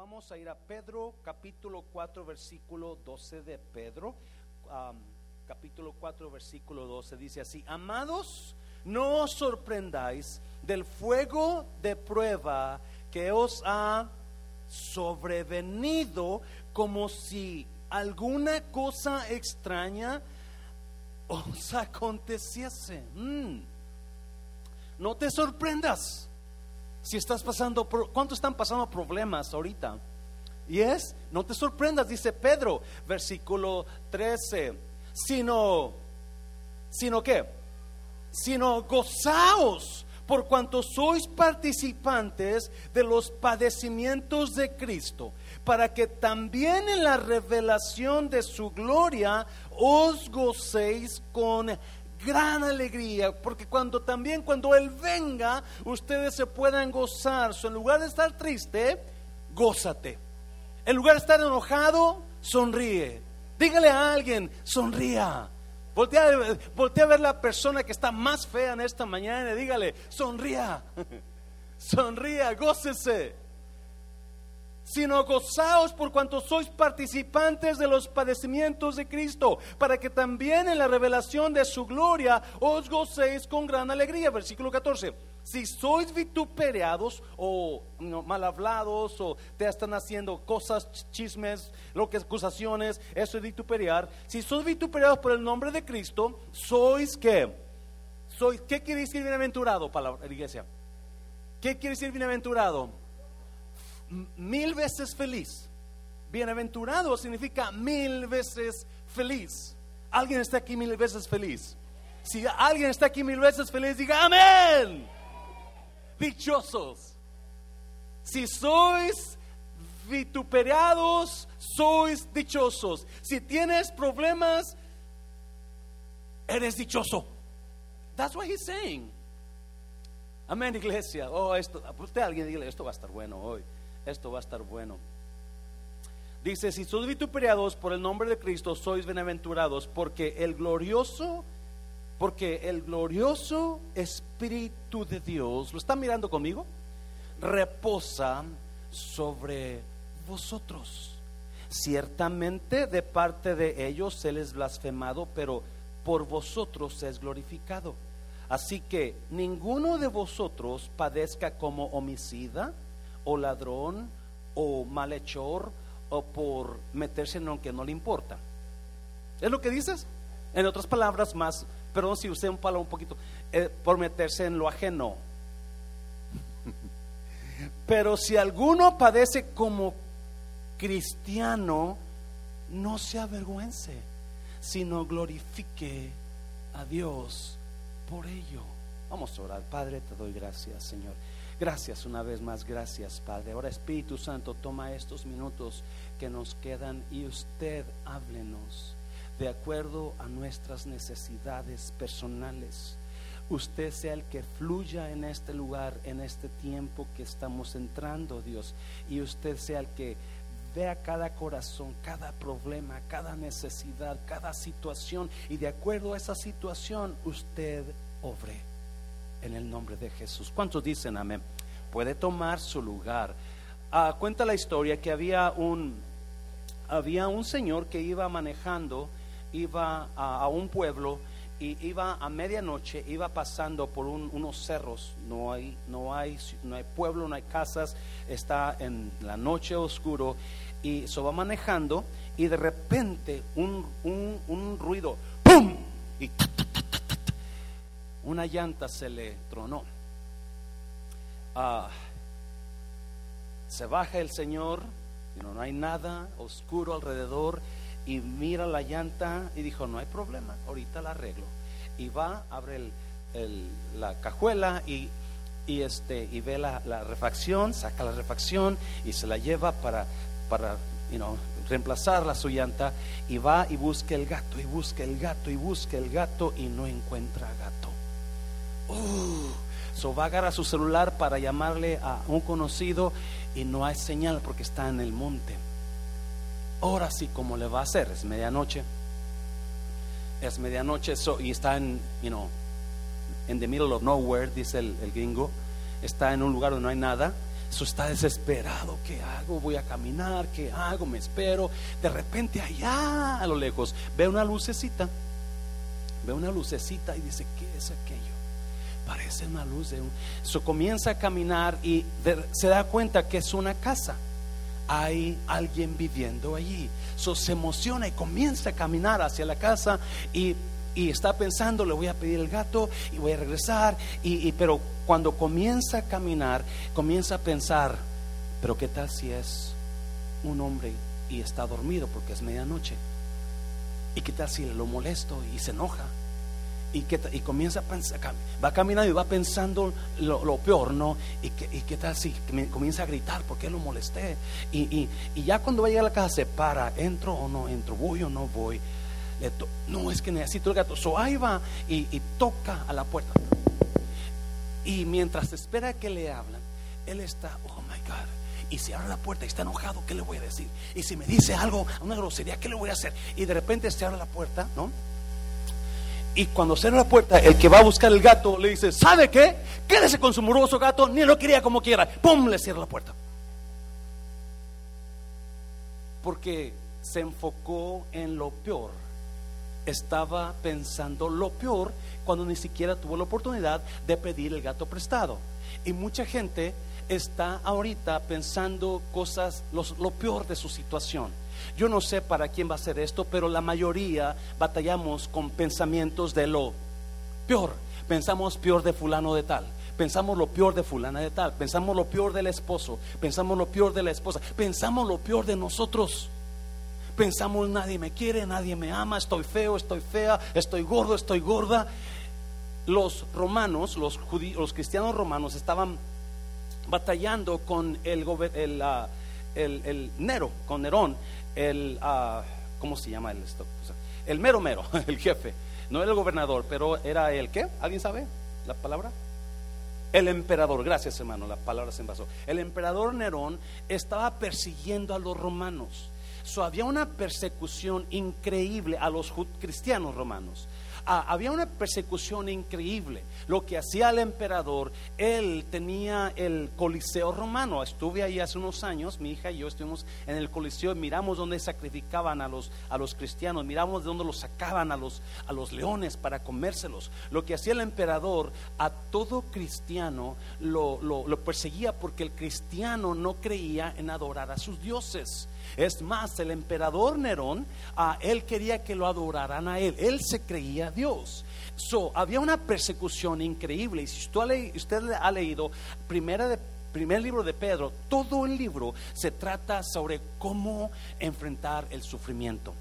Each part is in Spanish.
vamos a ir a Pedro capítulo 4 versículo 12 de Pedro. Capítulo 4 versículo 12 dice así, amados, no os sorprendáis del fuego de prueba que os ha sobrevenido como si alguna cosa extraña os aconteciese. Mm. No te sorprendas si estás pasando, ¿cuántos están pasando problemas ahorita? Y es, no te sorprendas, dice Pedro, versículo 13, sino, sino qué, sino gozaos por cuanto sois participantes de los padecimientos de Cristo, para que también en la revelación de su gloria os gocéis con gran alegría, porque cuando también cuando Él venga, ustedes se puedan gozar. en lugar de estar triste, gózate. En lugar de estar enojado, sonríe. Dígale a alguien, sonría. Voltea, voltea a ver la persona que está más fea en esta mañana y dígale, sonría. Sonría, gócese sino gozaos por cuanto sois participantes de los padecimientos de Cristo, para que también en la revelación de su gloria os gocéis con gran alegría. Versículo 14. Si sois vituperados o mal hablados o te están haciendo cosas, chismes, lo que acusaciones, eso es vituperar. Si sois vituperados por el nombre de Cristo, sois que, sois, ¿qué quiere decir bienaventurado para iglesia? ¿Qué quiere decir bienaventurado? Mil veces feliz. Bienaventurado significa mil veces feliz. ¿Alguien está aquí mil veces feliz? Si alguien está aquí mil veces feliz, diga amén. Dichosos. Si sois vituperados, sois dichosos. Si tienes problemas, eres dichoso. That's what he's saying. Amén, iglesia. Oh, esto, usted alguien diga, esto va a estar bueno hoy esto va a estar bueno. Dice, si sois vituperados por el nombre de Cristo, sois bienaventurados, porque el glorioso, porque el glorioso Espíritu de Dios, ¿lo están mirando conmigo? Reposa sobre vosotros. Ciertamente de parte de ellos se les blasfemado, pero por vosotros es glorificado. Así que ninguno de vosotros padezca como homicida, o ladrón o malhechor o por meterse en lo que no le importa. ¿Es lo que dices? En otras palabras, más, perdón si usé un palo un poquito, eh, por meterse en lo ajeno. Pero si alguno padece como cristiano, no se avergüence, sino glorifique a Dios por ello. Vamos a orar. Padre, te doy gracias, Señor. Gracias una vez más, gracias Padre. Ahora Espíritu Santo, toma estos minutos que nos quedan y usted háblenos de acuerdo a nuestras necesidades personales. Usted sea el que fluya en este lugar, en este tiempo que estamos entrando, Dios. Y usted sea el que vea cada corazón, cada problema, cada necesidad, cada situación. Y de acuerdo a esa situación, usted obre en el nombre de Jesús. ¿Cuántos dicen amén? Puede tomar su lugar. Ah, cuenta la historia que había un, había un señor que iba manejando, iba a, un pueblo y iba a medianoche, iba pasando por unos cerros, no hay, no, hay, no hay pueblo, no hay casas, está en la noche oscuro y se va manejando y de repente un, un ruido, ¡pum! Y una llanta se le tronó. Ah, se baja el Señor, no hay nada oscuro alrededor y mira la llanta y dijo, no hay problema, ahorita la arreglo. Y va, abre la cajuela y, este, y ve la, refacción, saca la refacción y se la lleva para, para reemplazar la su llanta y va y busca el gato y busca el gato y busca el gato y no encuentra gato. Uh, so va a agarrar su celular para llamarle a un conocido y no hay señal porque está en el monte. Ahora sí, ¿cómo le va a hacer? Es medianoche. Es medianoche y está en, you know, in the middle of nowhere, dice el, el, gringo. Está en un lugar donde no hay nada. Eso está desesperado. ¿Qué hago? Voy a caminar. ¿Qué hago? Me espero. De repente allá a lo lejos ve una lucecita. Ve una lucecita y dice, ¿qué es aquello? Parece una luz de un... Comienza a caminar y se da cuenta que es una casa. Hay alguien viviendo allí. Se emociona y comienza a caminar hacia la casa y y está pensando, le voy a pedir el gato y voy a regresar. Y, pero cuando comienza a caminar, comienza a pensar, pero ¿qué tal si es un hombre y está dormido porque es medianoche? ¿Y qué tal si lo molesto y se enoja? Y, que, y comienza a pensar, va caminando y va pensando lo, peor, ¿no? Y, que, y qué tal si comienza a gritar, ¿por qué lo molesté? Y, y, y ya cuando va a llegar a la casa se para, ¿entro o no entro? ¿Voy o no voy? no, es que necesito el gato. So ahí va y, toca a la puerta. Y mientras espera que le hablan, él está, oh my God. Y si abre la puerta y está enojado, ¿qué le voy a decir? Y si me dice algo, una grosería, ¿qué le voy a hacer? Y de repente se abre la puerta, ¿no? Y cuando abre la puerta, el que va a buscar el gato le dice, ¿sabe qué? Quédese con su muroso gato, ni lo quería como quiera. ¡Pum! Le cierra la puerta. Porque se enfocó en lo peor estaba pensando lo peor cuando ni siquiera tuvo la oportunidad de pedir el gato prestado. Y mucha gente está ahorita pensando cosas, lo peor de su situación. Yo no sé para quién va a ser esto, pero la mayoría batallamos con pensamientos de lo peor. Pensamos peor de fulano de tal. Pensamos lo peor de fulana de tal. Pensamos lo peor del esposo. Pensamos lo peor de la esposa. Pensamos lo peor de nosotros. Pensamos, nadie me quiere, nadie me ama, estoy feo, estoy fea, estoy gordo, estoy gorda. Los romanos, los, judíos, los cristianos romanos estaban batallando con el, el, el Nero, con Nerón, el, uh, ¿cómo se llama el esto? El mero mero, el jefe. No era el gobernador, pero era el qué? ¿Alguien sabe la palabra? El emperador, gracias hermano, la palabra se envasó. El emperador Nerón estaba persiguiendo a los romanos había una persecución increíble a los cristianos romanos. Ah, había una persecución increíble. Lo que hacía el emperador, él tenía el Coliseo romano. Estuve ahí hace unos años, mi hija y yo estuvimos en el Coliseo miramos dónde sacrificaban a los, a los cristianos, miramos de dónde los sacaban a los, a los leones para comérselos. Lo que hacía el emperador a todo cristiano lo, lo perseguía porque el cristiano no creía en adorar a sus dioses. Es más, el emperador Nerón, a él quería que lo adoraran a él. Él se creía Dios. So, había una persecución increíble. Y si usted, ha leído primer libro de Pedro, todo el libro se trata sobre cómo enfrentar el sufrimiento.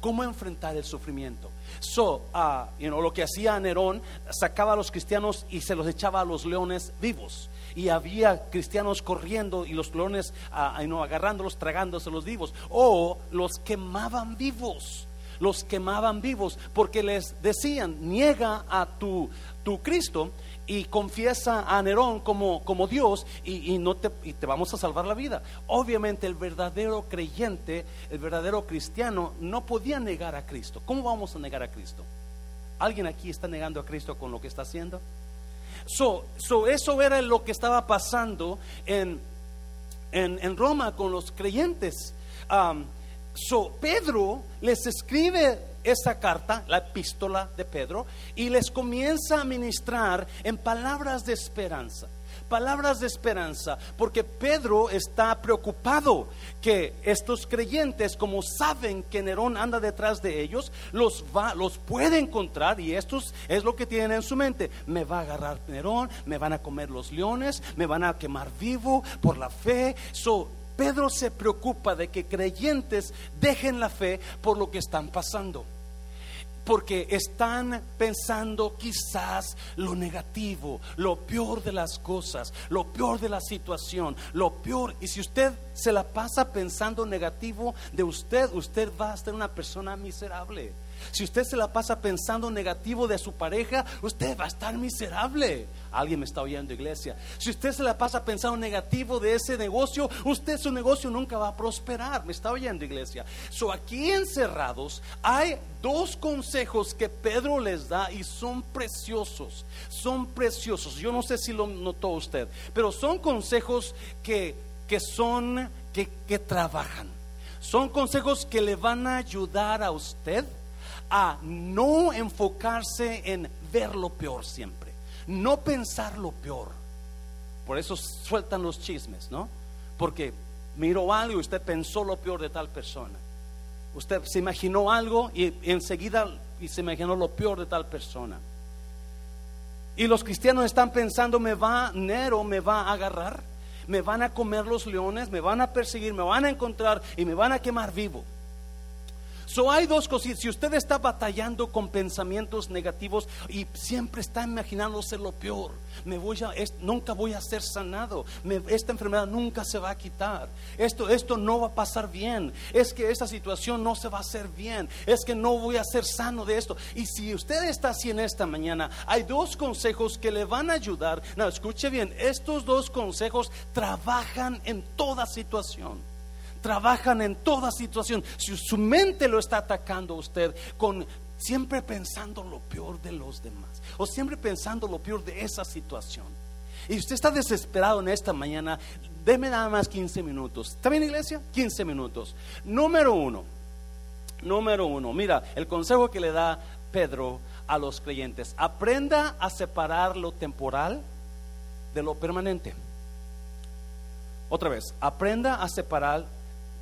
Cómo enfrentar el sufrimiento. So, uh, lo que hacía Nerón, sacaba a los cristianos y se los echaba a los leones vivos y había cristianos corriendo y los leones ah, no, agarrándolos, tragándose los vivos, o los quemaban vivos los quemaban vivos porque les decían, niega a tu, tu Cristo y confiesa a Nerón como, como Dios y, no te, y te vamos a salvar la vida. Obviamente el verdadero creyente, el verdadero cristiano no podía negar a Cristo. ¿Cómo vamos a negar a Cristo? ¿Alguien aquí está negando a Cristo con lo que está haciendo? So, eso era lo que estaba pasando en, en, Roma con los creyentes. Um, so, Pedro les escribe esa carta, la epístola de Pedro, y les comienza a ministrar en palabras de esperanza palabras de esperanza, porque Pedro está preocupado que estos creyentes, como saben que Nerón anda detrás de ellos, los va, los puede encontrar y esto es lo que tienen en su mente. Me va a agarrar Nerón, me van a comer los leones, me van a quemar vivo por la fe. So, Pedro se preocupa de que creyentes dejen la fe por lo que están pasando porque están pensando quizás lo negativo, lo peor de las cosas, lo peor de la situación, lo peor. Y si usted se la pasa pensando negativo de usted, usted va a ser una persona miserable. Si usted se la pasa pensando negativo de su pareja, usted va a estar miserable. Alguien me está oyendo, iglesia. Si usted se la pasa pensando negativo de ese negocio, usted su negocio nunca va a prosperar. Me está oyendo, iglesia. So aquí encerrados hay dos consejos que Pedro les da y son preciosos. Son preciosos. Yo no sé si lo notó usted, pero son consejos que, que son que, que trabajan. Son consejos que le van a ayudar a usted a no enfocarse en ver lo peor siempre, no pensar lo peor. Por eso sueltan los chismes, ¿no? Porque miró algo y usted pensó lo peor de tal persona. Usted se imaginó algo y enseguida y se imaginó lo peor de tal persona. Y los cristianos están pensando, me va, Nero me va a agarrar, me van a comer los leones, me van a perseguir, me van a encontrar y me van a quemar vivo. So hay dos cositas. Si usted está batallando con pensamientos negativos y siempre está imaginándose lo peor, me voy a, nunca voy a ser sanado. esta enfermedad nunca se va a quitar. Esto, esto no va a pasar bien. Es que esta situación no se va a hacer bien. Es que no voy a ser sano de esto. Y si usted está así en esta mañana, hay dos consejos que le van a ayudar. No, escuche bien. Estos dos consejos trabajan en toda situación trabajan en toda situación. Si su mente lo está atacando a usted con siempre pensando lo peor de los demás o siempre pensando lo peor de esa situación. Y usted está desesperado en esta mañana, deme nada más 15 minutos. ¿Está bien, iglesia? 15 minutos. Número uno, número uno, mira, el consejo que le da Pedro a los creyentes, aprenda a separar lo temporal de lo permanente. Otra vez, aprenda a separar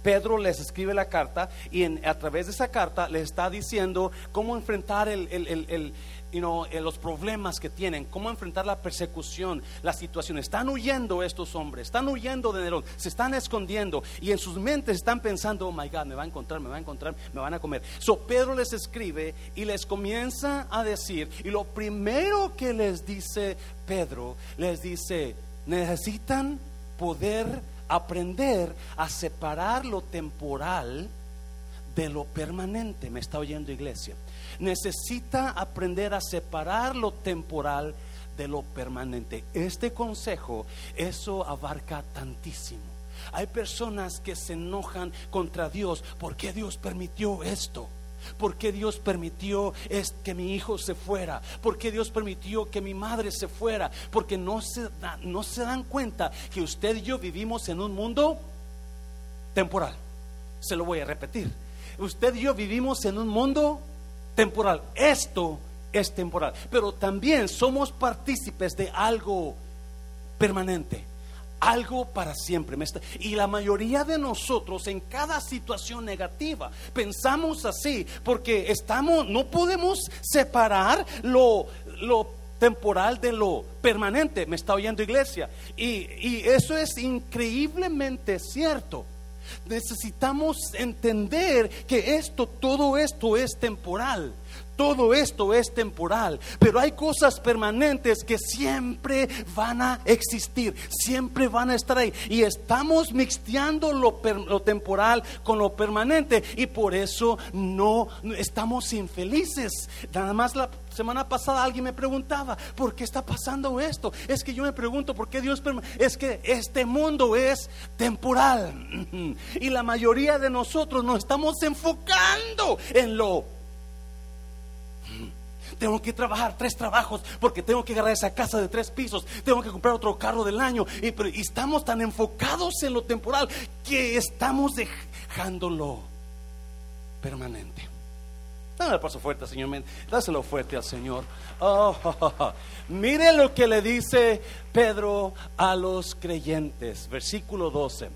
Pedro les escribe la carta y a través de esa carta les está diciendo cómo enfrentar eh, los problemas que tienen, cómo enfrentar la persecución, la situación. Están huyendo estos hombres, están huyendo de Nerón, se están escondiendo y en sus mentes están pensando, oh my God, me va a encontrar, me va a encontrar, me van a comer. So Pedro les escribe y les comienza a decir, y lo primero que les dice Pedro, les dice, necesitan poder aprender a separar lo temporal de lo permanente. ¿Me está oyendo iglesia? Necesita aprender a separar lo temporal de lo permanente. Este consejo, eso abarca tantísimo. Hay personas que se enojan contra Dios. porque Dios permitió esto? ¿Por qué Dios permitió que mi hijo se fuera? ¿Por qué Dios permitió que mi madre se fuera? Porque no se, no se dan cuenta que usted y yo vivimos en un mundo temporal. Se lo voy a repetir. Usted y yo vivimos en un mundo temporal. Esto es temporal. Pero también somos partícipes de algo permanente algo para siempre. Y la mayoría de nosotros en cada situación negativa pensamos así porque estamos, no podemos separar lo, lo temporal de lo permanente. Me está oyendo iglesia. Y, y eso es increíblemente cierto. Necesitamos entender que esto, todo esto es temporal. Todo esto es temporal, pero hay cosas permanentes que siempre van a existir, siempre van a estar ahí. Y estamos mixteando lo, temporal con lo permanente y por eso no estamos infelices. Nada más la semana pasada alguien me preguntaba, ¿por qué está pasando esto? Es que yo me pregunto, ¿por qué Dios Es que este mundo es temporal. Y la mayoría de nosotros nos estamos enfocando en lo tengo que trabajar tres trabajos porque tengo que agarrar esa casa de tres pisos, tengo que comprar otro carro del año. Y, estamos tan enfocados en lo temporal que estamos dejándolo permanente. Dame el paso fuerte, Señor. Dáselo fuerte al Señor. Oh, Mire lo que le dice Pedro a los creyentes. Versículo 12.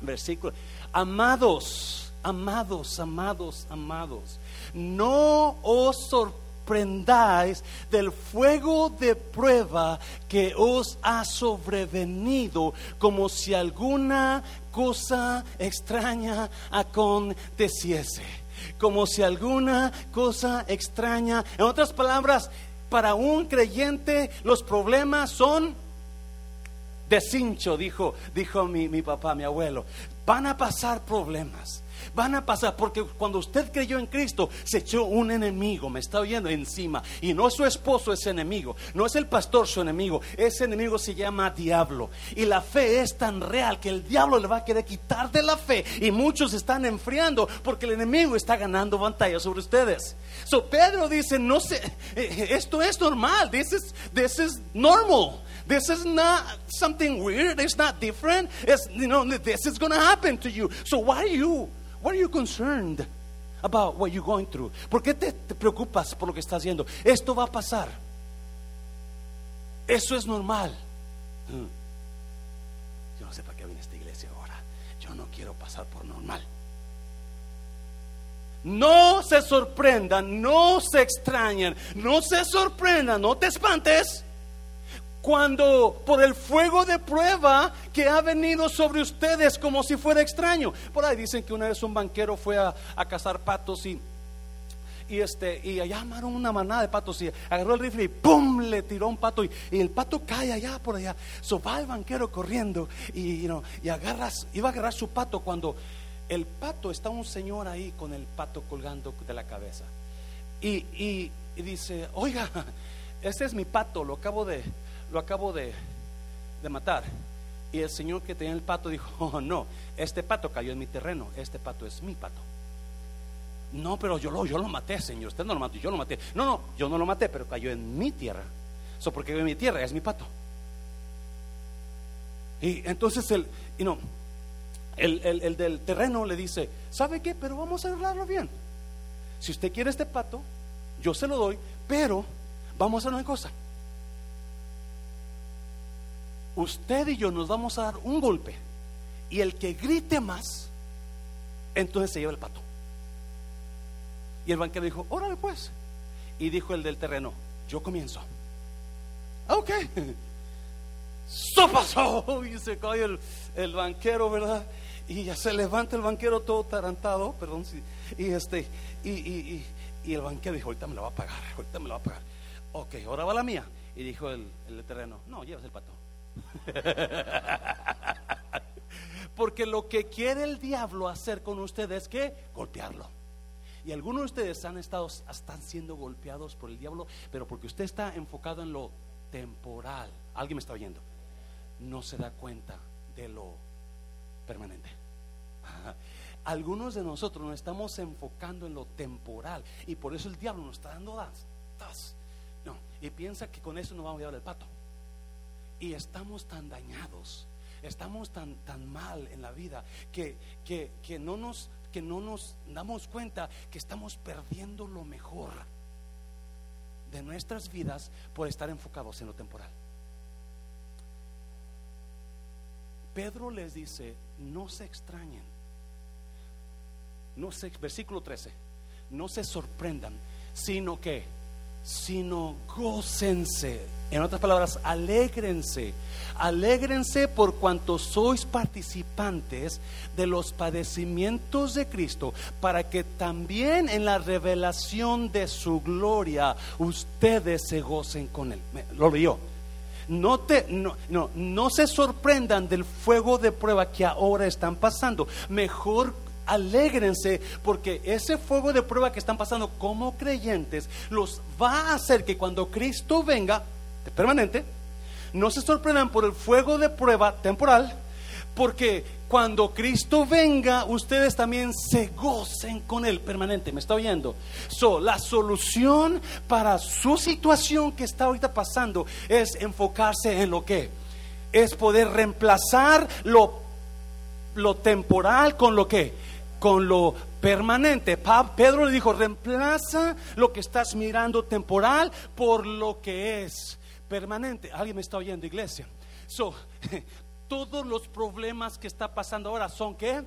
Versículo. Amados, amados, amados, amados. No os sorprendáis prendáis del fuego de prueba que os ha sobrevenido, como si alguna cosa extraña aconteciese, como si alguna cosa extraña, en otras palabras, para un creyente los problemas son deshincho, dijo, dijo mi, mi papá, mi abuelo. Van a pasar problemas. Van a pasar porque cuando usted creyó en Cristo se echó un enemigo, me está oyendo encima. Y no es su esposo ese enemigo, no es el pastor su enemigo, ese enemigo se llama diablo. Y la fe es tan real que el diablo le va a querer quitar de la fe. Y muchos están enfriando porque el enemigo está ganando batalla sobre ustedes. So Pedro dice, no sé, eh, esto es normal, this is, this is normal. This is not something weird. It's not different. It's, you know, this is going to happen to you. So why are you, why are you concerned about what you're going through? ¿Por qué te, te preocupas por lo que estás haciendo? Esto va a pasar. Eso es normal. Mm. Yo no sé para qué vine a esta iglesia ahora. Yo no quiero pasar por normal. No se sorprendan, no se extrañen, no se sorprendan, no te espantes cuando por el fuego de prueba que ha venido sobre ustedes como si fuera extraño. Por ahí dicen que una vez un banquero fue a, cazar patos y, y, este, y allá amaron una manada de patos y agarró el rifle y ¡pum! le tiró un pato y, el pato cae allá por allá. So va el banquero corriendo y, y agarras, iba a agarrar su pato cuando el pato, está un señor ahí con el pato colgando de la cabeza. Y, y dice, oiga, este es mi pato, lo acabo de lo acabo de, matar. Y el señor que tenía el pato dijo, oh, no, este pato cayó en mi terreno, este pato es mi pato. No, pero yo lo, yo lo maté, señor, usted no lo mató, yo lo maté. No, no, yo no lo maté, pero cayó en mi tierra. Eso porque en mi tierra es mi pato. Y entonces el, y no, el, el, del terreno le dice, ¿sabe qué? Pero vamos a arreglarlo bien. Si usted quiere este pato, yo se lo doy, pero vamos a hacer una cosa usted y yo nos vamos a dar un golpe y el que grite más, entonces se lleva el pato. Y el banquero dijo, órale pues. Y dijo el del terreno, yo comienzo. Ok. Eso pasó. Y se cae el, banquero, ¿verdad? Y ya se levanta el banquero todo tarantado, perdón. Y este, y, y, y, el banquero dijo, ahorita me lo va a pagar, ahorita me lo va a pagar. Ok, ahora va la mía. Y dijo el, el terreno, no, llevas el pato. Porque lo que quiere el diablo hacer con ustedes es que golpearlo. Y algunos de ustedes han estado, están siendo golpeados por el diablo, pero porque usted está enfocado en lo temporal. Alguien me está oyendo. No se da cuenta de lo permanente. Algunos de nosotros nos estamos enfocando en lo temporal y por eso el diablo nos está dando das, No, y piensa que con eso no vamos a llevar el pato. Y estamos tan dañados, estamos tan, tan mal en la vida que, que, no nos, que no nos damos cuenta que estamos perdiendo lo mejor de nuestras vidas por estar enfocados en lo temporal. Pedro les dice, no se extrañen, no se, versículo 13, no se sorprendan, sino que sino gócense. En otras palabras, alégrense. Alégrense por cuanto sois participantes de los padecimientos de Cristo, para que también en la revelación de su gloria ustedes se gocen con él. Lo leyó. No, te, no, no, no se sorprendan del fuego de prueba que ahora están pasando. Mejor alégrense porque ese fuego de prueba que están pasando como creyentes los va a hacer que cuando Cristo venga, permanente, no se sorprendan por el fuego de prueba temporal, porque cuando Cristo venga, ustedes también se gocen con Él permanente. ¿Me está oyendo? So, la solución para su situación que está ahorita pasando es enfocarse en lo que es poder reemplazar lo, lo temporal con lo que con lo permanente. Pedro le dijo, reemplaza lo que estás mirando temporal por lo que es permanente. ¿Alguien me está oyendo, iglesia? So, todos los problemas que está pasando ahora son que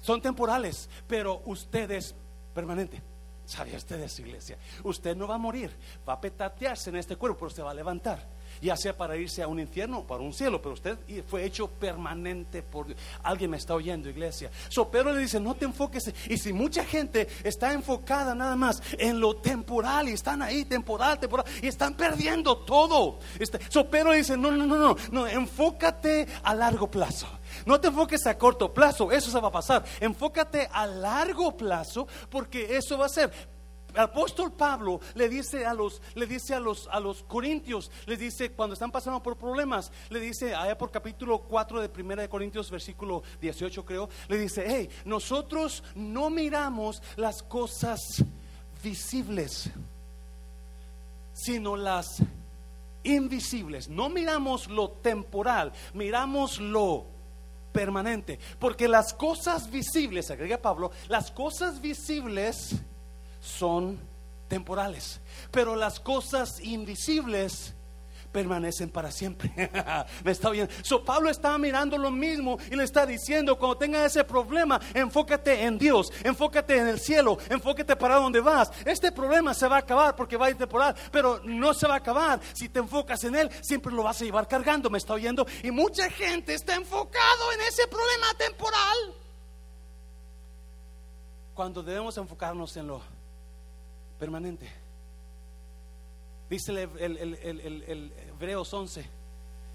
son temporales, pero usted es permanente. ¿Sabía ustedes, iglesia? Usted no va a morir, va a petatearse en este cuerpo, pero se va a levantar. Ya sea para irse a un infierno o para un cielo, pero usted fue hecho permanente por Dios. Alguien me está oyendo, iglesia. So le dice, no te enfoques. Y si mucha gente está enfocada nada más en lo temporal y están ahí, temporal, temporal, y están perdiendo todo. Este, so Pedro dice, no, no, no, no, no, enfócate a largo plazo. No te enfoques a corto plazo, eso se va a pasar. Enfócate a largo plazo porque eso va a ser el apóstol Pablo le dice a los, le dice a los, a los corintios, les dice cuando están pasando por problemas, le dice allá por capítulo 4 de Primera de Corintios, versículo 18 creo, le dice, hey, nosotros no miramos las cosas visibles, sino las invisibles. No miramos lo temporal, miramos lo permanente. Porque las cosas visibles, agrega Pablo, las cosas visibles son temporales, pero las cosas invisibles permanecen para siempre. Me está bien. So Pablo estaba mirando lo mismo y le está diciendo, cuando tenga ese problema, enfócate en Dios, enfócate en el cielo, enfócate para donde vas. Este problema se va a acabar porque va a ir temporal, pero no se va a acabar. Si te enfocas en él, siempre lo vas a llevar cargando. Me está oyendo. Y mucha gente está enfocado en ese problema temporal. Cuando debemos enfocarnos en lo permanente. Dice el, Hebreos 11,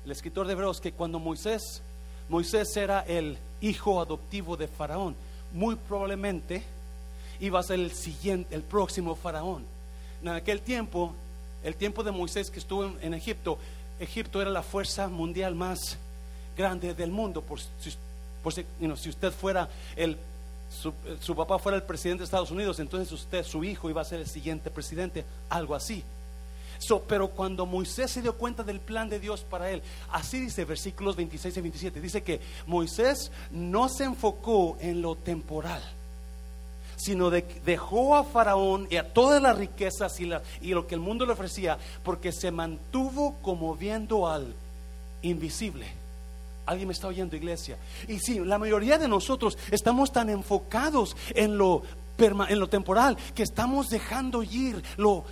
el escritor de Hebreos, que cuando Moisés, Moisés era el hijo adoptivo de Faraón, muy probablemente iba a ser el siguiente, el próximo Faraón. En aquel tiempo, el tiempo de Moisés que estuvo en, Egipto, Egipto era la fuerza mundial más grande del mundo. Por, si usted fuera el su, su, papá fuera el presidente de Estados Unidos, entonces usted, su hijo, iba a ser el siguiente presidente, algo así pero cuando Moisés se dio cuenta del plan de Dios para él, así dice versículos 26 y 27, dice que Moisés no se enfocó en lo temporal, sino dejó a Faraón y a todas las riquezas y, y lo que el mundo le ofrecía, porque se mantuvo como viendo al invisible. Alguien me está oyendo, iglesia. Y sí, la mayoría de nosotros estamos tan enfocados en lo, en lo temporal que estamos dejando ir lo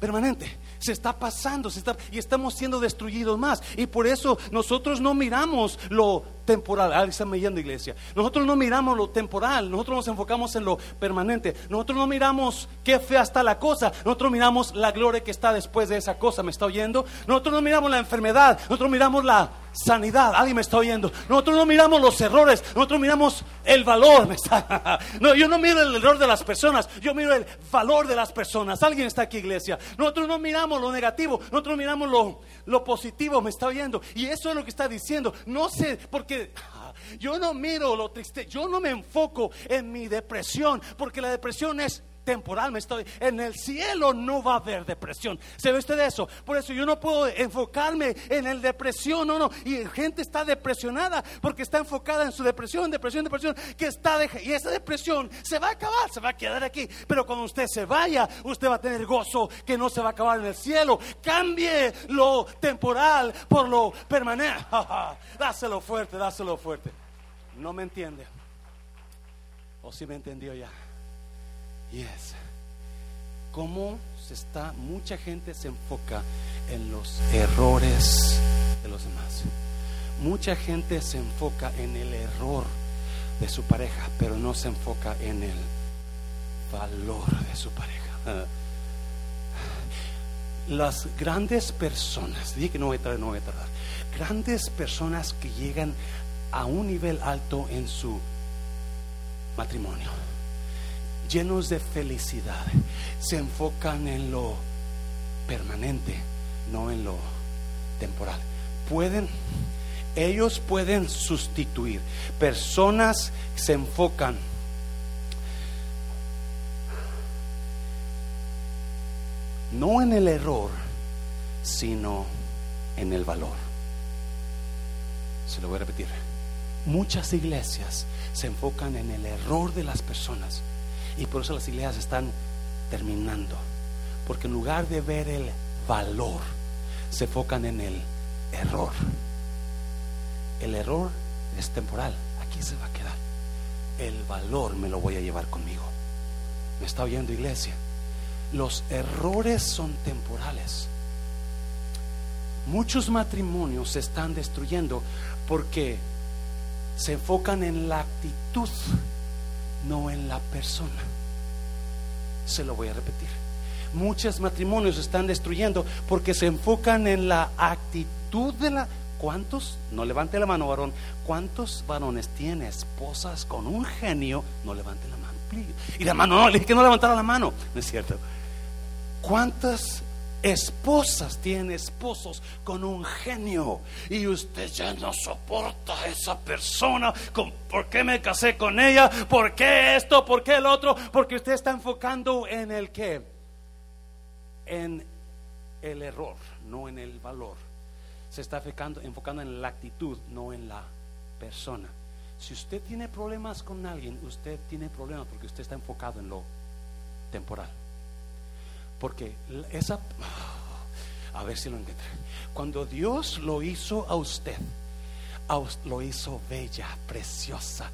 permanente se está pasando, se está, y estamos siendo destruidos más. Y por eso nosotros no miramos lo temporal. Alguien está yendo, iglesia. Nosotros no miramos lo temporal, nosotros nos enfocamos en lo permanente. Nosotros no miramos qué fea está la cosa, nosotros miramos la gloria que está después de esa cosa. ¿Me está oyendo? Nosotros no miramos la enfermedad, nosotros miramos la sanidad. Alguien me está oyendo. Nosotros no miramos los errores, nosotros miramos el valor. No, yo no miro el error de las personas, yo miro el valor de las personas. Alguien está aquí, iglesia. Nosotros no miramos lo negativo, nosotros miramos lo, lo positivo. ¿Me está oyendo? Y eso es lo que está diciendo. No sé, porque yo no miro lo triste, yo no me enfoco en mi depresión, porque la depresión es temporal, me estoy en el cielo no va a haber depresión. ¿Se ve usted eso? Por eso yo no puedo enfocarme en el depresión, no, no. Y gente está depresionada porque está enfocada en su depresión, depresión, depresión, que está y esa depresión se va a acabar, se va a quedar aquí. Pero cuando usted se vaya, usted va a tener gozo que no se va a acabar en el cielo. Cambie lo temporal por lo permanente. dáselo fuerte, dáselo fuerte. No me entiende. O si me entendió ya. Yes. Cómo se está, mucha gente se enfoca en los errores de los demás. Mucha gente se enfoca en el error de su pareja, pero no se enfoca en el valor de su pareja. Las grandes personas, dije que no voy a tardar, no voy a tardar, grandes personas que llegan a un nivel alto en su matrimonio llenos de felicidad, se enfocan en lo permanente, no en lo temporal. Pueden, ellos pueden sustituir personas que se enfocan no en el error, sino en el valor. Se lo voy a repetir. Muchas iglesias se enfocan en el error de las personas y por eso las iglesias están terminando. Porque en lugar de ver el valor, se enfocan en el error. El error es temporal, aquí se va a quedar. El valor me lo voy a llevar conmigo. ¿Me está oyendo iglesia? Los errores son temporales, Muchos matrimonios se están destruyendo porque se enfocan en la actitud, no en la persona. Se lo voy a repetir. Muchos matrimonios se están destruyendo porque se enfocan en la actitud de la... ¿Cuántos? No levante la mano, varón. ¿Cuántos varones tiene esposas con un genio? No levante la mano. Y la mano, no, le dije que no levantara la mano. No es cierto. ¿Cuántas esposas tiene esposos con un genio y usted ya no soporta a esa persona. ¿Por qué me casé con ella? ¿Por qué esto? ¿Por qué el otro? Porque usted está enfocando en el qué? En el error, no en el valor. Se está enfocando en la actitud, no en la persona. Si usted tiene problemas con alguien, usted tiene problemas porque usted está enfocado en lo temporal. Porque esa, a ver si lo encontré. Cuando Dios lo hizo a usted, lo hizo bella, preciosa,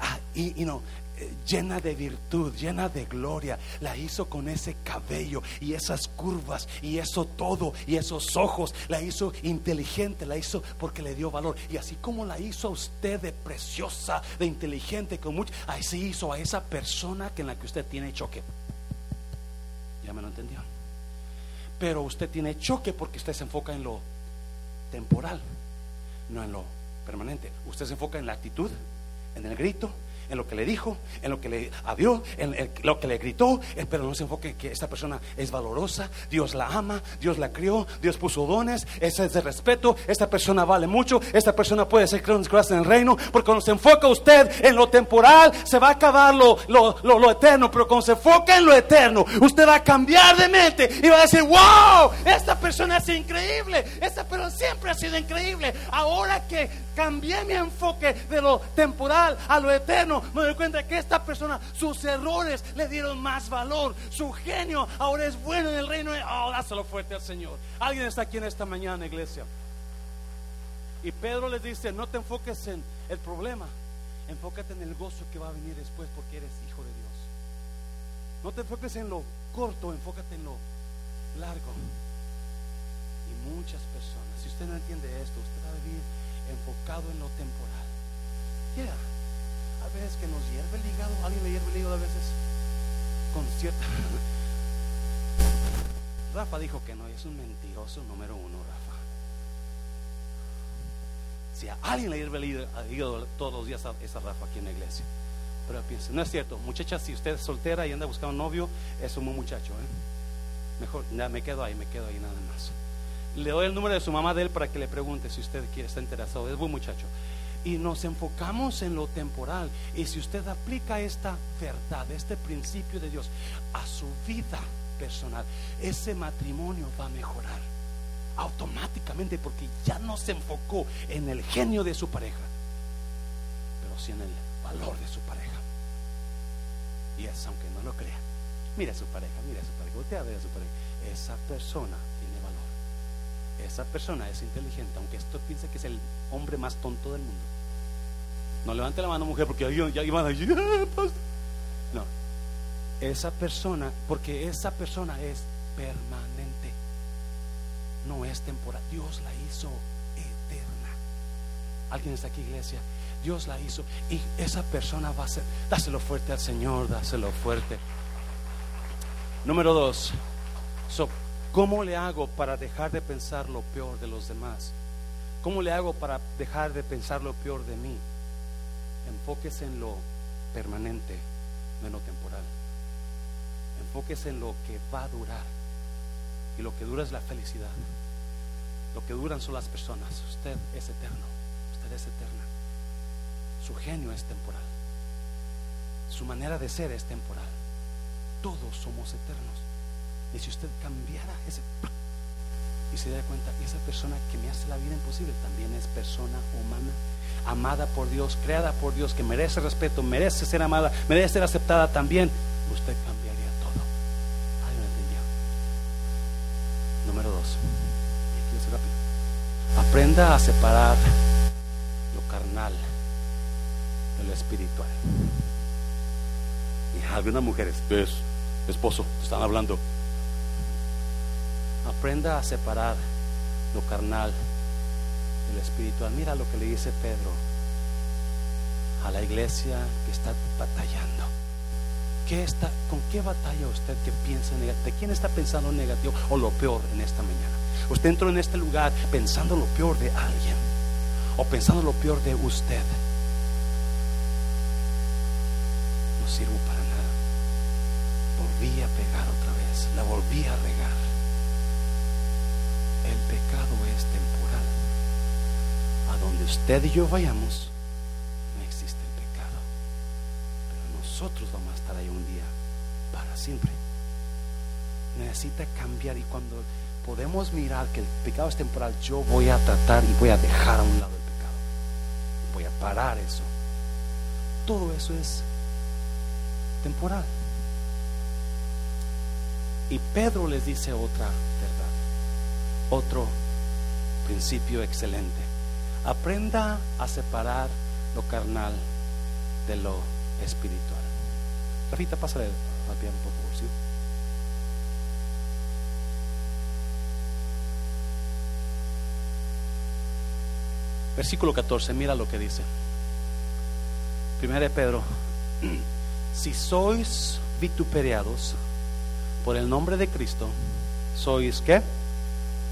ah, y, no, eh, llena de virtud, llena de gloria. La hizo con ese cabello y esas curvas y eso todo y esos ojos. La hizo inteligente, la hizo porque le dio valor. Y así como la hizo a usted de preciosa, de inteligente, con mucho, así hizo a esa persona que en la que usted tiene choque. Ya me lo entendió. Pero usted tiene choque porque usted se enfoca en lo temporal, no en lo permanente. Usted se enfoca en la actitud, en el grito, en lo que le dijo, en lo que le habló, en lo que le gritó, pero no se enfoque en que esta persona es valorosa, Dios la ama, Dios la crió, Dios puso dones, ese es de respeto, esta persona vale mucho, esta persona puede ser gracias en el reino, porque cuando se enfoca usted en lo temporal, se va a acabar lo, lo, lo, eterno, pero cuando se enfoca en lo eterno, usted va a cambiar de mente y va a decir, wow, esta persona es increíble, esta persona siempre ha sido increíble, ahora que cambié mi enfoque de lo temporal a lo eterno, me doy cuenta que esta persona, sus errores le dieron más valor. Su genio ahora es bueno en el reino. Oh, dáselo fuerte al Señor. Alguien está aquí en esta mañana, iglesia. Y Pedro le dice, no te enfoques en el problema, enfócate en el gozo que va a venir después porque eres hijo de Dios. No te enfoques en lo corto, enfócate en lo largo. Y muchas personas, si usted no entiende esto, usted va a vivir enfocado en lo temporal. Yeah a veces que nos hierve el hígado, alguien le hierve el hígado a veces con cierta... Rafa dijo que no, es un mentiroso número uno, Rafa. Si a alguien le hierve el hígado todos los días, esa Rafa aquí en la iglesia. Pero piensa, no es cierto, muchacha, si usted es soltera y anda buscando un novio, es un buen muchacho. ¿eh? Mejor, ya me quedo ahí, me quedo ahí nada más. Le doy el número de su mamá de él para que le pregunte si usted quiere, está interesado. Es buen muchacho y nos enfocamos en lo temporal. Y si usted aplica esta verdad, este principio de Dios a su vida personal, ese matrimonio va a mejorar automáticamente porque ya no se enfocó en el genio de su pareja, pero sí en el valor de su pareja. Y es, aunque no lo crea, mira a su pareja, mira a su pareja, usted a ver a su pareja. Esa persona tiene valor. Esa persona es inteligente, aunque esto piense que es el hombre más tonto del mundo. No levante la mano, mujer, porque ya iban a decir, no. Esa persona, porque esa persona es permanente, no es temporal. Dios la hizo eterna. ¿Alguien está aquí, iglesia? Dios la hizo y esa persona va a ser, dáselo fuerte al Señor, dáselo fuerte. Número dos, ¿cómo le hago para dejar de pensar lo peor de los demás? ¿Cómo le hago para dejar de pensar lo peor de mí? Enfóquese en lo permanente, no en lo temporal. Enfóquese en lo que va a durar. Y lo que dura es la felicidad. Lo que duran son las personas. Usted es eterno. Usted es eterna. Su genio es temporal. Su manera de ser es temporal. Todos somos eternos. Y si usted cambiara ese y se da cuenta, esa persona que me hace la vida imposible también es persona humana amada por Dios, creada por Dios, que merece respeto, merece ser amada, merece ser aceptada también, usted cambiaría todo. ¿Alguien entendió? Número dos. Aprenda a separar lo carnal de lo espiritual. Y algunas mujeres, pues, esposo, están hablando. Aprenda a separar lo carnal lo espiritual. Mira lo que le dice Pedro a la iglesia que está batallando. ¿Qué está, ¿Con qué batalla usted que piensa negativo? ¿De quién está pensando negativo o lo peor en esta mañana? Usted entró en este lugar pensando lo peor de alguien o pensando lo peor de usted. No sirvo para nada. Volví a pegar otra vez, la volví a regar. El pecado es temporal. Donde usted y yo vayamos, no existe el pecado. Pero nosotros vamos a estar ahí un día para siempre. Necesita cambiar y cuando podemos mirar que el pecado es temporal, yo voy a tratar y voy a dejar a un lado el pecado. Voy a parar eso. Todo eso es temporal. Y Pedro les dice otra verdad, otro principio excelente. Aprenda a separar lo carnal de lo espiritual. Rafita, pásale al piano, por favor. ¿sí? Versículo 14, mira lo que dice. Primera de Pedro, si sois vituperados por el nombre de Cristo, sois qué?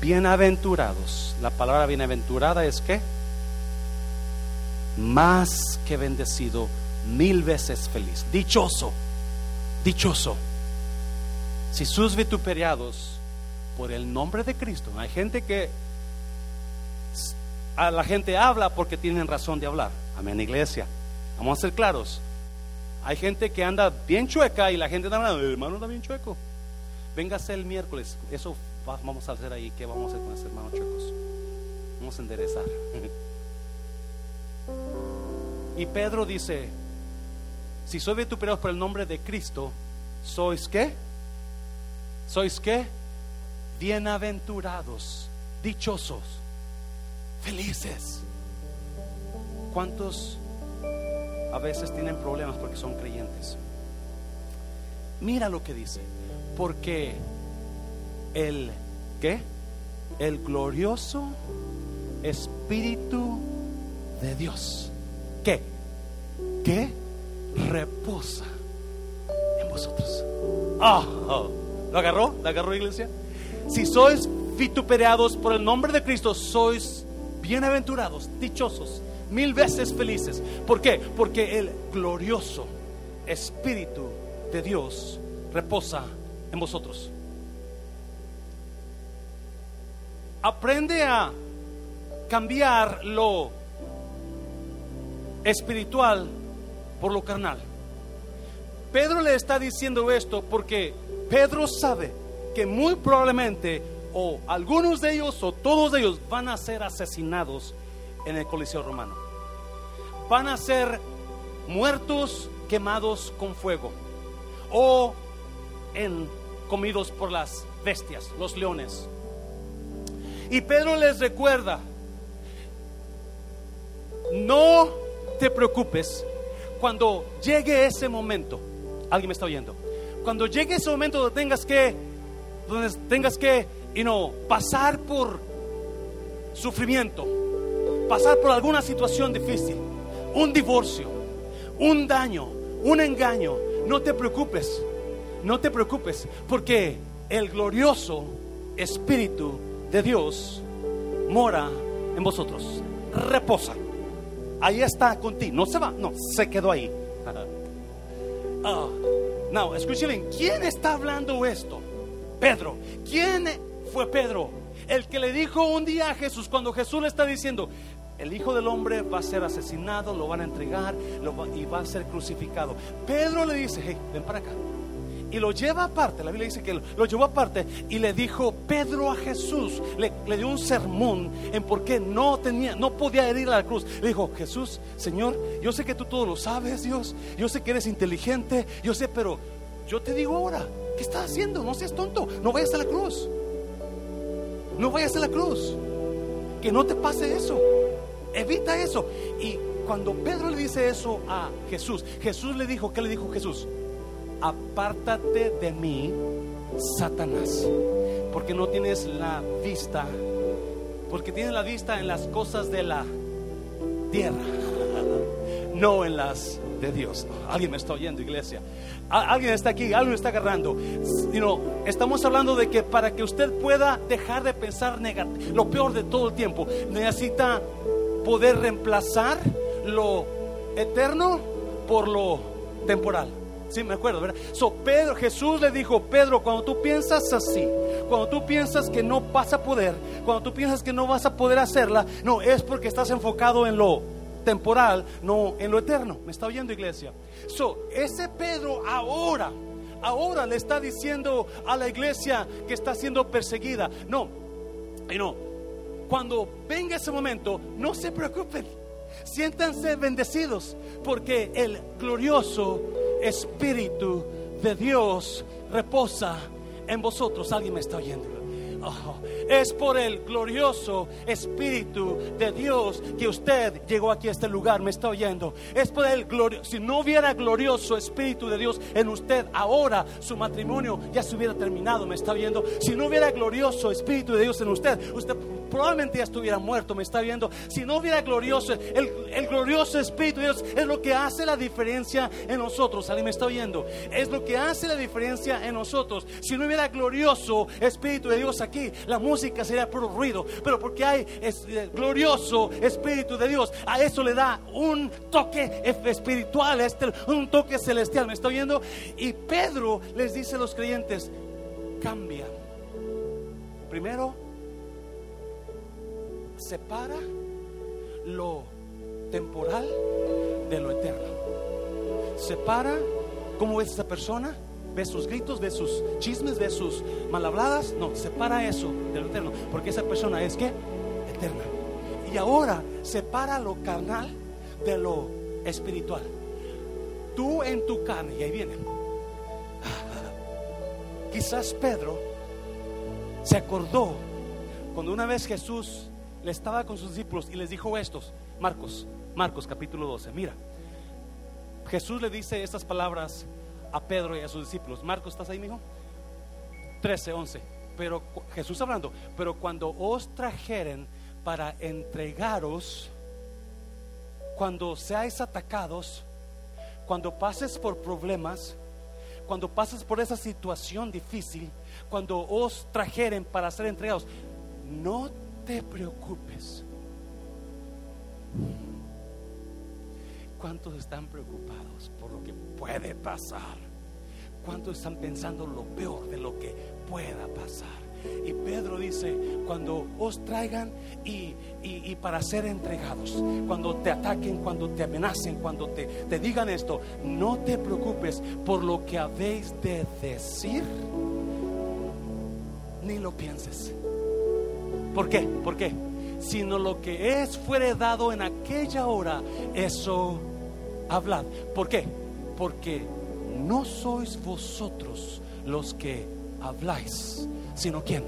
Bienaventurados. La palabra bienaventurada es qué? Más que bendecido, mil veces feliz. Dichoso, dichoso. Si sus vituperados por el nombre de Cristo, hay gente que a la gente habla porque tienen razón de hablar. Amén, iglesia. Vamos a ser claros. Hay gente que anda bien chueca y la gente está hablando, hermano está bien chueco. Véngase el miércoles. Eso vamos a hacer ahí. ¿Qué vamos a hacer con esos hermanos chuecos? Vamos a enderezar. y Pedro dice: Si sois vituperados por el nombre de Cristo, ¿sois qué? ¿Sois qué? Bienaventurados, dichosos felices. ¿Cuántos a veces tienen problemas porque son creyentes? Mira lo que dice, porque el ¿qué? El glorioso espíritu de Dios. ¿Qué? ¿Qué? Reposa en vosotros. Ah, oh, ¿Lo agarró? ¿Lo agarró iglesia? Si sois vituperados por el nombre de Cristo, sois bienaventurados, dichosos, mil veces felices. ¿Por qué? Porque el glorioso Espíritu de Dios reposa en vosotros. Aprende a cambiar lo espiritual por lo carnal. Pedro le está diciendo esto porque Pedro sabe que muy probablemente o algunos de ellos o todos de ellos van a ser asesinados en el Coliseo Romano. Van a ser muertos, quemados con fuego o en, comidos por las bestias, los leones. Y Pedro les recuerda, no te preocupes cuando llegue ese momento. ¿Alguien me está oyendo? Cuando llegue ese momento donde tengas que, donde tengas que y no pasar por sufrimiento, pasar por alguna situación difícil, un divorcio, un daño, un engaño, no te preocupes, no te preocupes, porque el glorioso Espíritu de Dios mora en vosotros, reposa. Ahí está contigo, no se va, no, se quedó ahí. Uh, no, escuchen, ¿quién está hablando esto? Pedro. ¿Quién fue Pedro, el que le dijo un día a Jesús, cuando Jesús le está diciendo, el Hijo del Hombre va a ser asesinado, lo van a entregar y va a ser crucificado. Pedro le dice, hey, ven para acá. Y lo lleva aparte, la Biblia dice que lo, llevó aparte y le dijo Pedro a Jesús, le, le, dio un sermón en por qué no tenía, no podía ir a la cruz. Le dijo, Jesús, Señor, yo sé que tú todo lo sabes, Dios, yo sé que eres inteligente, yo sé, pero yo te digo ahora, ¿qué estás haciendo? No seas tonto, no vayas a la cruz. No vayas a la cruz. Que no te pase eso. Evita eso. Y cuando Pedro le dice eso a Jesús, Jesús le dijo, ¿qué le dijo Jesús? Apártate de mí, Satanás, porque no tienes la vista Porque tiene la vista en las cosas de la tierra, no en las de Dios. Alguien me está oyendo, iglesia. Alguien está aquí, alguien está agarrando. estamos hablando de que para que usted pueda dejar de pensar lo peor de todo el tiempo, necesita poder reemplazar lo eterno por lo temporal. Sí, me acuerdo, ¿verdad? So, Pedro, Jesús le dijo, Pedro, cuando tú piensas así, cuando tú piensas que no vas a poder, cuando tú piensas que no vas a poder hacerla, no, es porque estás enfocado en lo temporal, no en lo eterno. ¿Me está oyendo, iglesia? So, ese Pedro ahora, ahora le está diciendo a la iglesia que está siendo perseguida, no, y no, cuando venga ese momento, no se preocupen, siéntanse bendecidos, porque el glorioso Espíritu de Dios reposa en vosotros. ¿Alguien me está oyendo? es por el glorioso Espíritu de Dios que usted llegó aquí a este lugar, me está oyendo. Es por el glorioso, si no hubiera glorioso Espíritu de Dios en usted, ahora su matrimonio ya se hubiera terminado, me está oyendo. Si no hubiera glorioso Espíritu de Dios en usted, usted probablemente ya estuviera muerto, me está viendo. Si no hubiera glorioso, el, glorioso Espíritu de Dios es lo que hace la diferencia en nosotros. ¿Alguien me está oyendo? Es lo que hace la diferencia en nosotros. Si no hubiera glorioso Espíritu de Dios aquí, la música sería puro ruido. Pero porque hay eh, glorioso Espíritu de Dios, a eso le da un toque espiritual, este, un toque celestial. ¿Me está oyendo? Y Pedro les dice a los creyentes, cambia. Primero, separa lo temporal de lo eterno. Separa cómo es esa persona, ve sus gritos, ve sus chismes, ve sus malhabladas. No, separa eso de lo eterno, porque esa persona es que eterna. Y ahora separa lo carnal de lo espiritual. Tú en tu carne, y ahí viene. Quizás Pedro se acordó cuando una vez Jesús le estaba con sus discípulos y les dijo estos, Marcos, Marcos capítulo 12, mira, Jesús le dice estas palabras a Pedro y a sus discípulos. Marcos, ¿estás ahí, mijo? 13, 11. Pero Jesús hablando, pero cuando os trajeren para entregaros, cuando seáis atacados, cuando pases por problemas, cuando pases por esa situación difícil, cuando os trajeren para ser entregados, no te preocupes. ¿Cuántos están preocupados por lo que puede pasar? ¿Cuántos están pensando lo peor de lo que pueda pasar? Y Pedro dice, cuando os traigan y, para ser entregados, cuando te ataquen, cuando te amenacen, cuando te, te digan esto, no te preocupes por lo que habéis de decir, ni lo pienses. ¿Por qué? ¿Por qué? Sino lo que es fuere dado en aquella hora, eso hablad. ¿Por qué? Porque no sois vosotros los que habláis, sino quién,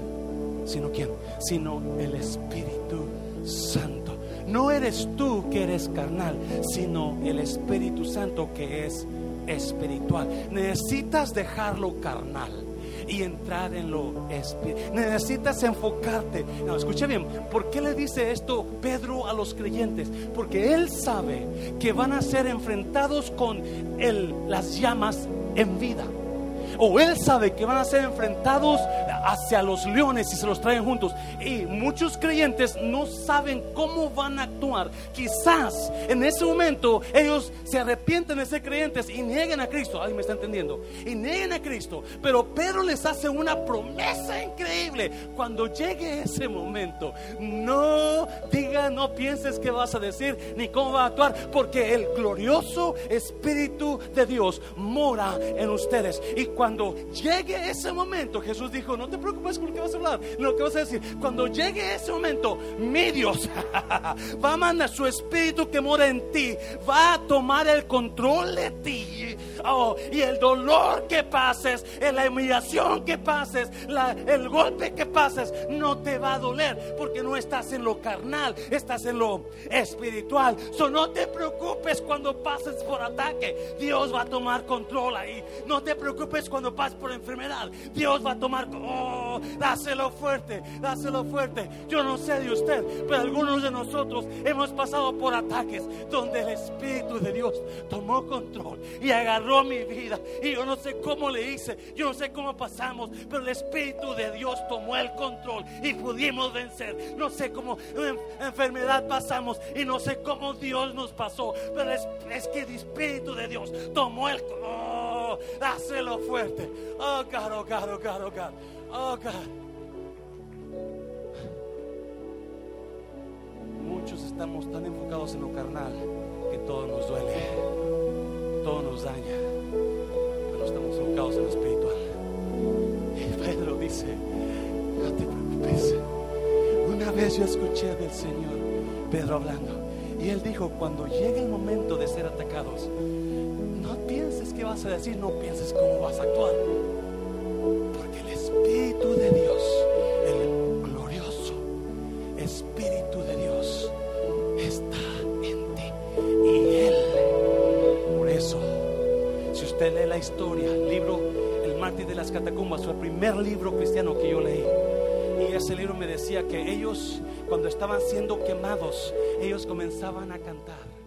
sino quién, sino el Espíritu Santo. No eres tú que eres carnal, sino el Espíritu Santo que es espiritual. Necesitas dejarlo carnal y entrar en lo espiritual. Necesitas enfocarte. No, escucha bien, ¿por qué le dice esto Pedro a los creyentes? Porque él sabe que van a ser enfrentados con el, las llamas en vida o él sabe que van a ser enfrentados hacia los leones y se los traen juntos. Y muchos creyentes no saben cómo van a actuar. Quizás en ese momento ellos se arrepienten de ser creyentes y nieguen a Cristo. Alguien me está entendiendo. Y nieguen a Cristo. Pero Pedro les hace una promesa increíble. Cuando llegue ese momento, no diga, no pienses qué vas a decir ni cómo va a actuar, porque el glorioso Espíritu de Dios mora en ustedes. Y cuando cuando llegue ese momento, Jesús dijo, no te preocupes por lo que vas a hablar, lo que vas a decir. Cuando llegue ese momento, mi Dios va a mandar su espíritu que mora en ti, va a tomar el control de ti. Oh, y el dolor que pases, la humillación que pases, el golpe que pases, no te va a doler porque no estás en lo carnal, estás en lo espiritual. So, no te preocupes cuando pases por ataque, Dios va a tomar control ahí. No te preocupes cuando cuando pases por enfermedad, Dios va a tomar, oh, dáselo fuerte, dáselo fuerte. Yo no sé de usted, pero algunos de nosotros hemos pasado por ataques donde el Espíritu de Dios tomó control y agarró mi vida. Y yo no sé cómo le hice, yo no sé cómo pasamos, pero el Espíritu de Dios tomó el control y pudimos vencer. No sé cómo enfermedad pasamos y no sé cómo Dios nos pasó, pero es, que el Espíritu de Dios tomó el control. Oh, dáselo fuerte. Oh, God, oh, God, oh, God, oh, God. Oh, God. Muchos estamos tan enfocados en lo carnal que todo nos duele, todo nos daña, pero estamos enfocados en lo espiritual. Y Pedro dice, no te preocupes. Una vez yo escuché del Señor, Pedro hablando, y él dijo, cuando llegue el momento de ser atacados, vas a decir, no pienses cómo vas a actuar. Porque el Espíritu de Dios, el glorioso Espíritu de Dios, está en ti. Y Él, por eso, si usted lee la historia, el libro El mártir de las catacumbas, fue el primer libro cristiano que yo leí. Y ese libro me decía que ellos, cuando estaban siendo quemados, ellos comenzaban a cantar.